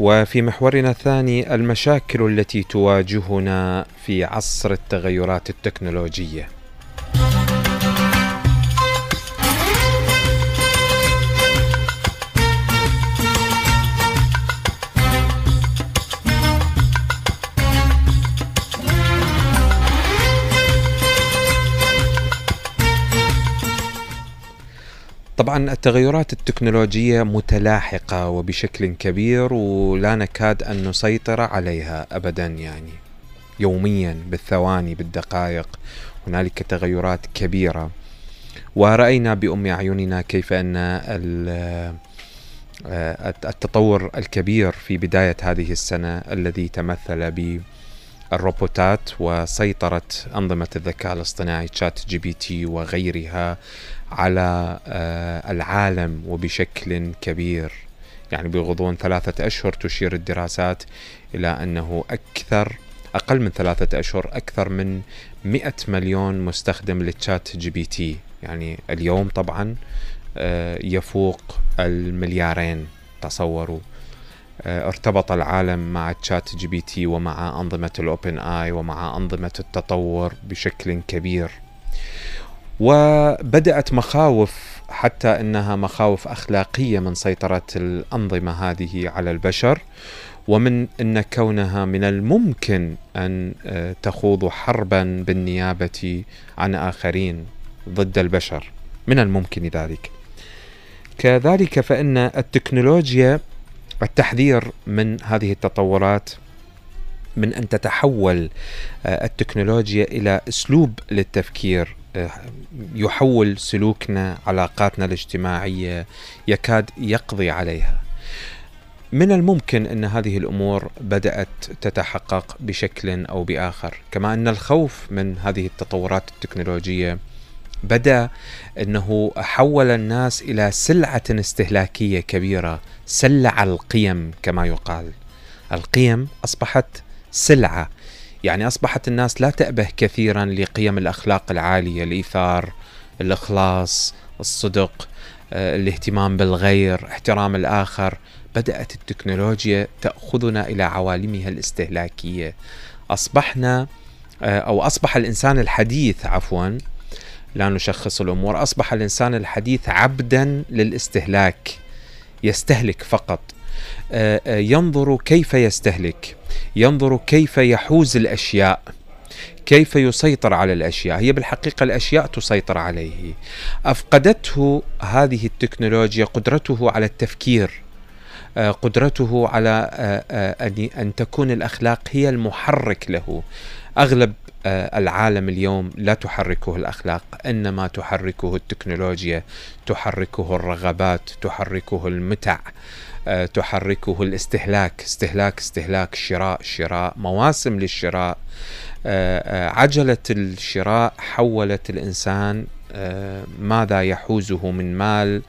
وفي محورنا الثاني المشاكل التي تواجهنا في عصر التغيرات التكنولوجية. طبعا التغيرات التكنولوجية متلاحقة وبشكل كبير ولا نكاد أن نسيطر عليها أبدا يعني. يوميا بالثواني بالدقائق هنالك تغيرات كبيرة. ورأينا بأم أعيننا كيف أن التطور الكبير في بداية هذه السنة الذي تمثل بالروبوتات وسيطرة أنظمة الذكاء الاصطناعي ChatGPT وغيرها على آه، العالم وبشكل كبير. يعني بغضون ثلاثة أشهر تشير الدراسات إلى أنه أكثر أقل من ثلاثة أشهر أكثر من 100 مليون مستخدم لل ChatGPT. يعني اليوم طبعا آه، يفوق المليارين تصوروا. ارتبط العالم مع ChatGPT ومع أنظمة ال OpenAI ومع أنظمة التطور بشكل كبير. وبدأت مخاوف حتى إنها مخاوف أخلاقية من سيطرة الأنظمة هذه على البشر ومن إن كونها من الممكن أن آه، تخوض حربا بالنيابة عن آخرين ضد البشر. من الممكن ذلك. كذلك فإن التكنولوجيا التحذير من هذه التطورات من أن تتحول آه، التكنولوجيا إلى أسلوب للتفكير يحول سلوكنا علاقاتنا الاجتماعية يكاد يقضي عليها. من الممكن أن هذه الأمور بدأت تتحقق بشكل أو بآخر كما أن الخوف من هذه التطورات التكنولوجية بدا انه حول الناس إلى سلعة استهلاكية كبيرة سلع القيم كما يقال. القيم أصبحت سلعة. يعني أصبحت الناس لا تأبه كثيرا لقيم الأخلاق العالية الإيثار الإخلاص الصدق آه، الاهتمام بالغير احترام الآخر. بدأت التكنولوجيا تأخذنا إلى عوالمها الاستهلاكية. أصبحنا آه، أو أصبح الإنسان الحديث عفوا لا نشخص الأمور. أصبح الإنسان الحديث عبدا للاستهلاك يستهلك فقط. آه، آه، ينظر كيف يستهلك ينظر كيف يحوز الأشياء كيف يسيطر على الأشياء. هي بالحقيقة الأشياء تسيطر عليه. أفقدته هذه التكنولوجيا قدرته على التفكير آه، قدرته على أن تكون الأخلاق هي المحرك له. أغلب العالم اليوم لا تحركه الأخلاق إنما تحركه التكنولوجيا تحركه الرغبات تحركه المتع آه، تحركه الاستهلاك استهلاك استهلاك شراء شراء مواسم للشراء. آه، آه، عجلة الشراء حولت الإنسان ماذا يحوزه من مال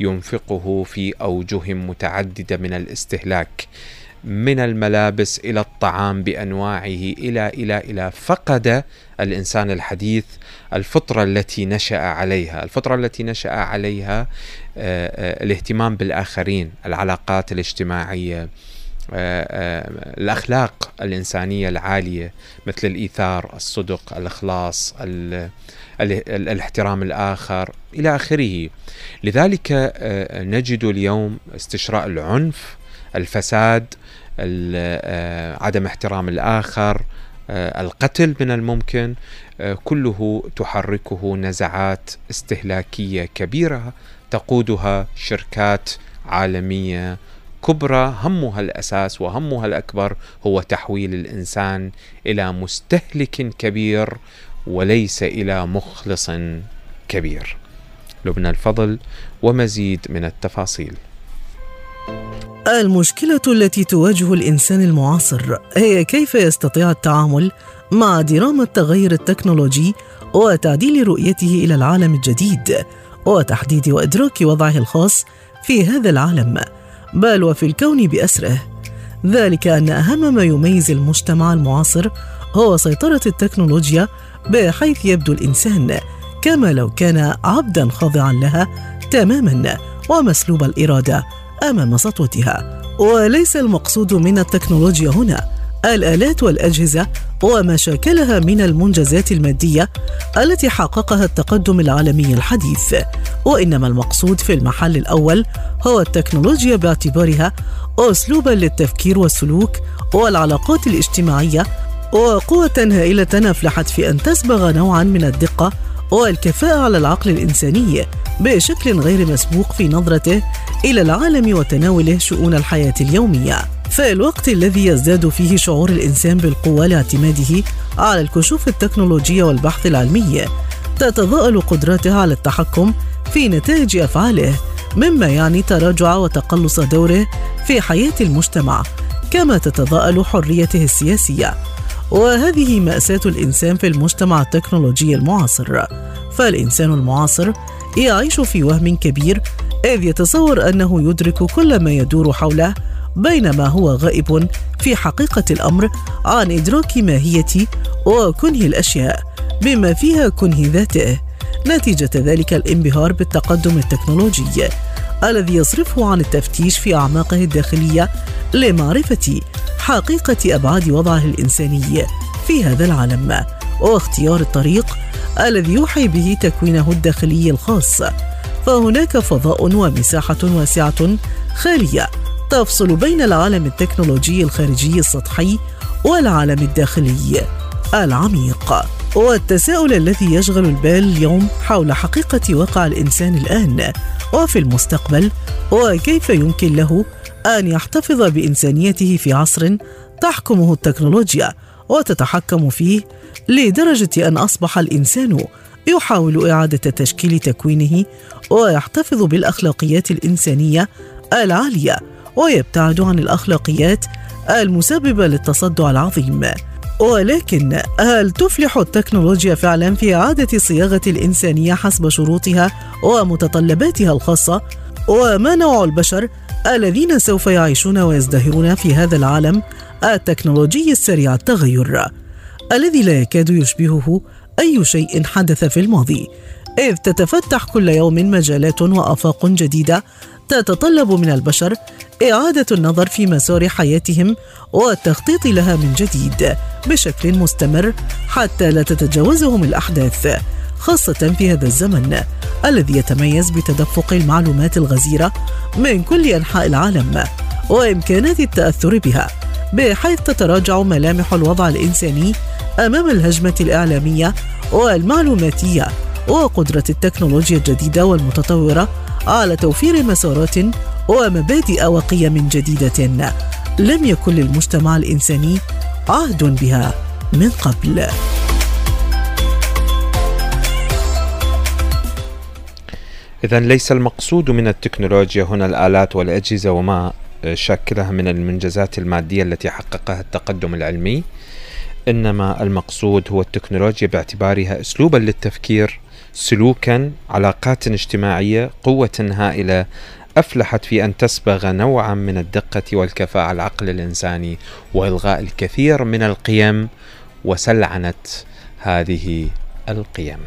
ينفقه في أوجه متعددة من الاستهلاك. من الملابس إلى الطعام بأنواعه إلى إلى إلى فقد الإنسان الحديث الفطرة التي نشأ عليها، الفطرة التي نشأ عليها آه، آه، الاهتمام بالآخرين، العلاقات الاجتماعية آه، الأخلاق الإنسانية العالية مثل الإيثار، الصدق، الإخلاص، الاحترام الآخر إلى آخره. لذلك نجد اليوم استشراء العنف، الفساد، آه، عدم احترام الآخر آه، القتل من الممكن آه، كله تحركه نزعات استهلاكية كبيرة تقودها شركات عالمية كبرى همها الأساس وهمها الأكبر هو تحويل الإنسان إلى مستهلك كبير وليس إلى مخلص كبير. لبنى الفضل ومزيد من التفاصيل. المشكلة التي تواجه الإنسان المعاصر هي كيف يستطيع التعامل مع درام التغير التكنولوجي وتعديل رؤيته إلى العالم الجديد وتحديد وإدراك وضعه الخاص في هذا العالم بل وفي الكون بأسره. ذلك أن أهم ما يميز المجتمع المعاصر هو سيطرة التكنولوجيا بحيث يبدو الإنسان كما لو كان عبدا خاضعا لها تماما ومسلوب الإرادة. أمام سطوتها. وليس المقصود من التكنولوجيا هنا. الآلات والأجهزة وما شاكلها من المنجزات المادية التي حققها التقدم العالمي الحديث. وإنما المقصود في المحل الأول هو التكنولوجيا باعتبارها اسلوبا للتفكير والسلوك والعلاقات الاجتماعية وقوة هائلة أفلحت في أن تسبغ نوعا من الدقة والكفاءة على العقل الإنساني بشكل غير مسبوق في نظرته إلى العالم وتناوله شؤون الحياة اليومية. في الوقت الذي يزداد فيه شعور الإنسان بالقوة لاعتماده على الكشوف التكنولوجيه والبحث العلمي تتضاءل قدراته على التحكم في نتائج أفعاله مما يعني تراجع وتقلص دوره في حياة المجتمع كما تتضاءل حريته السياسية. وهذه مأساة الإنسان في المجتمع التكنولوجي المعاصر. فالإنسان المعاصر يعيش في وهم كبير إذ يتصور أنه يدرك كل ما يدور حوله بينما هو غائب في حقيقة الأمر عن إدراك ماهية وكنه الأشياء بما فيها كنه ذاته. نتيجة ذلك الانبهار بالتقدم التكنولوجي الذي يصرفه عن التفتيش في أعماقه الداخلية لمعرفة حقيقة أبعاد وضعه الإنساني في هذا العالم واختيار الطريق الذي يوحي به تكوينه الداخلي الخاص. فهناك فضاء ومساحة واسعة خالية تفصل بين العالم التكنولوجي الخارجي السطحي والعالم الداخلي العميق. والتساؤل الذي يشغل البال اليوم حول حقيقة واقع الإنسان الآن وفي المستقبل وكيف يمكن له أن يحتفظ بإنسانيته في عصر تحكمه التكنولوجيا وتتحكم فيه لدرجة أن أصبح الإنسان يحاول إعادة تشكيل تكوينه ويحتفظ بالأخلاقيات الإنسانية العالية ويبتعد عن الأخلاقيات المسببة للتصدع العظيم. ولكن هل تفلح التكنولوجيا فعلا في إعادة صياغة الإنسانية حسب شروطها ومتطلباتها الخاصة؟ وما نوع البشر الذين سوف يعيشون ويزدهرون في هذا العالم التكنولوجي السريع التغير الذي لا يكاد يشبهه أي شيء حدث في الماضي. إذ تتفتح كل يوم مجالات وآفاق جديدة تتطلب من البشر إعادة النظر في مسار حياتهم والتخطيط لها من جديد بشكل مستمر حتى لا تتجاوزهم الأحداث خاصة في هذا الزمن الذي يتميز بتدفق المعلومات الغزيرة من كل أنحاء العالم وإمكانات التأثر بها بحيث تتراجع ملامح الوضع الإنساني أمام الهجمة الإعلامية والمعلوماتية وقدرة التكنولوجيا الجديدة والمتطورة على توفير مسارات ومبادئ وقيم جديدة لم يكن للمجتمع الإنساني عهد بها من قبل. إذا ليس المقصود من التكنولوجيا هنا الآلات والأجهزة وما شكلها من المنجزات المادية التي حققها التقدم العلمي. إنما المقصود هو التكنولوجيا باعتبارها أسلوبا للتفكير سلوكا علاقات اجتماعية قوة هائلة أفلحت في أن تسبغ نوعا من الدقة والكفاءة على العقل الإنساني وإلغاء الكثير من القيم وسلعنة هذه القيم.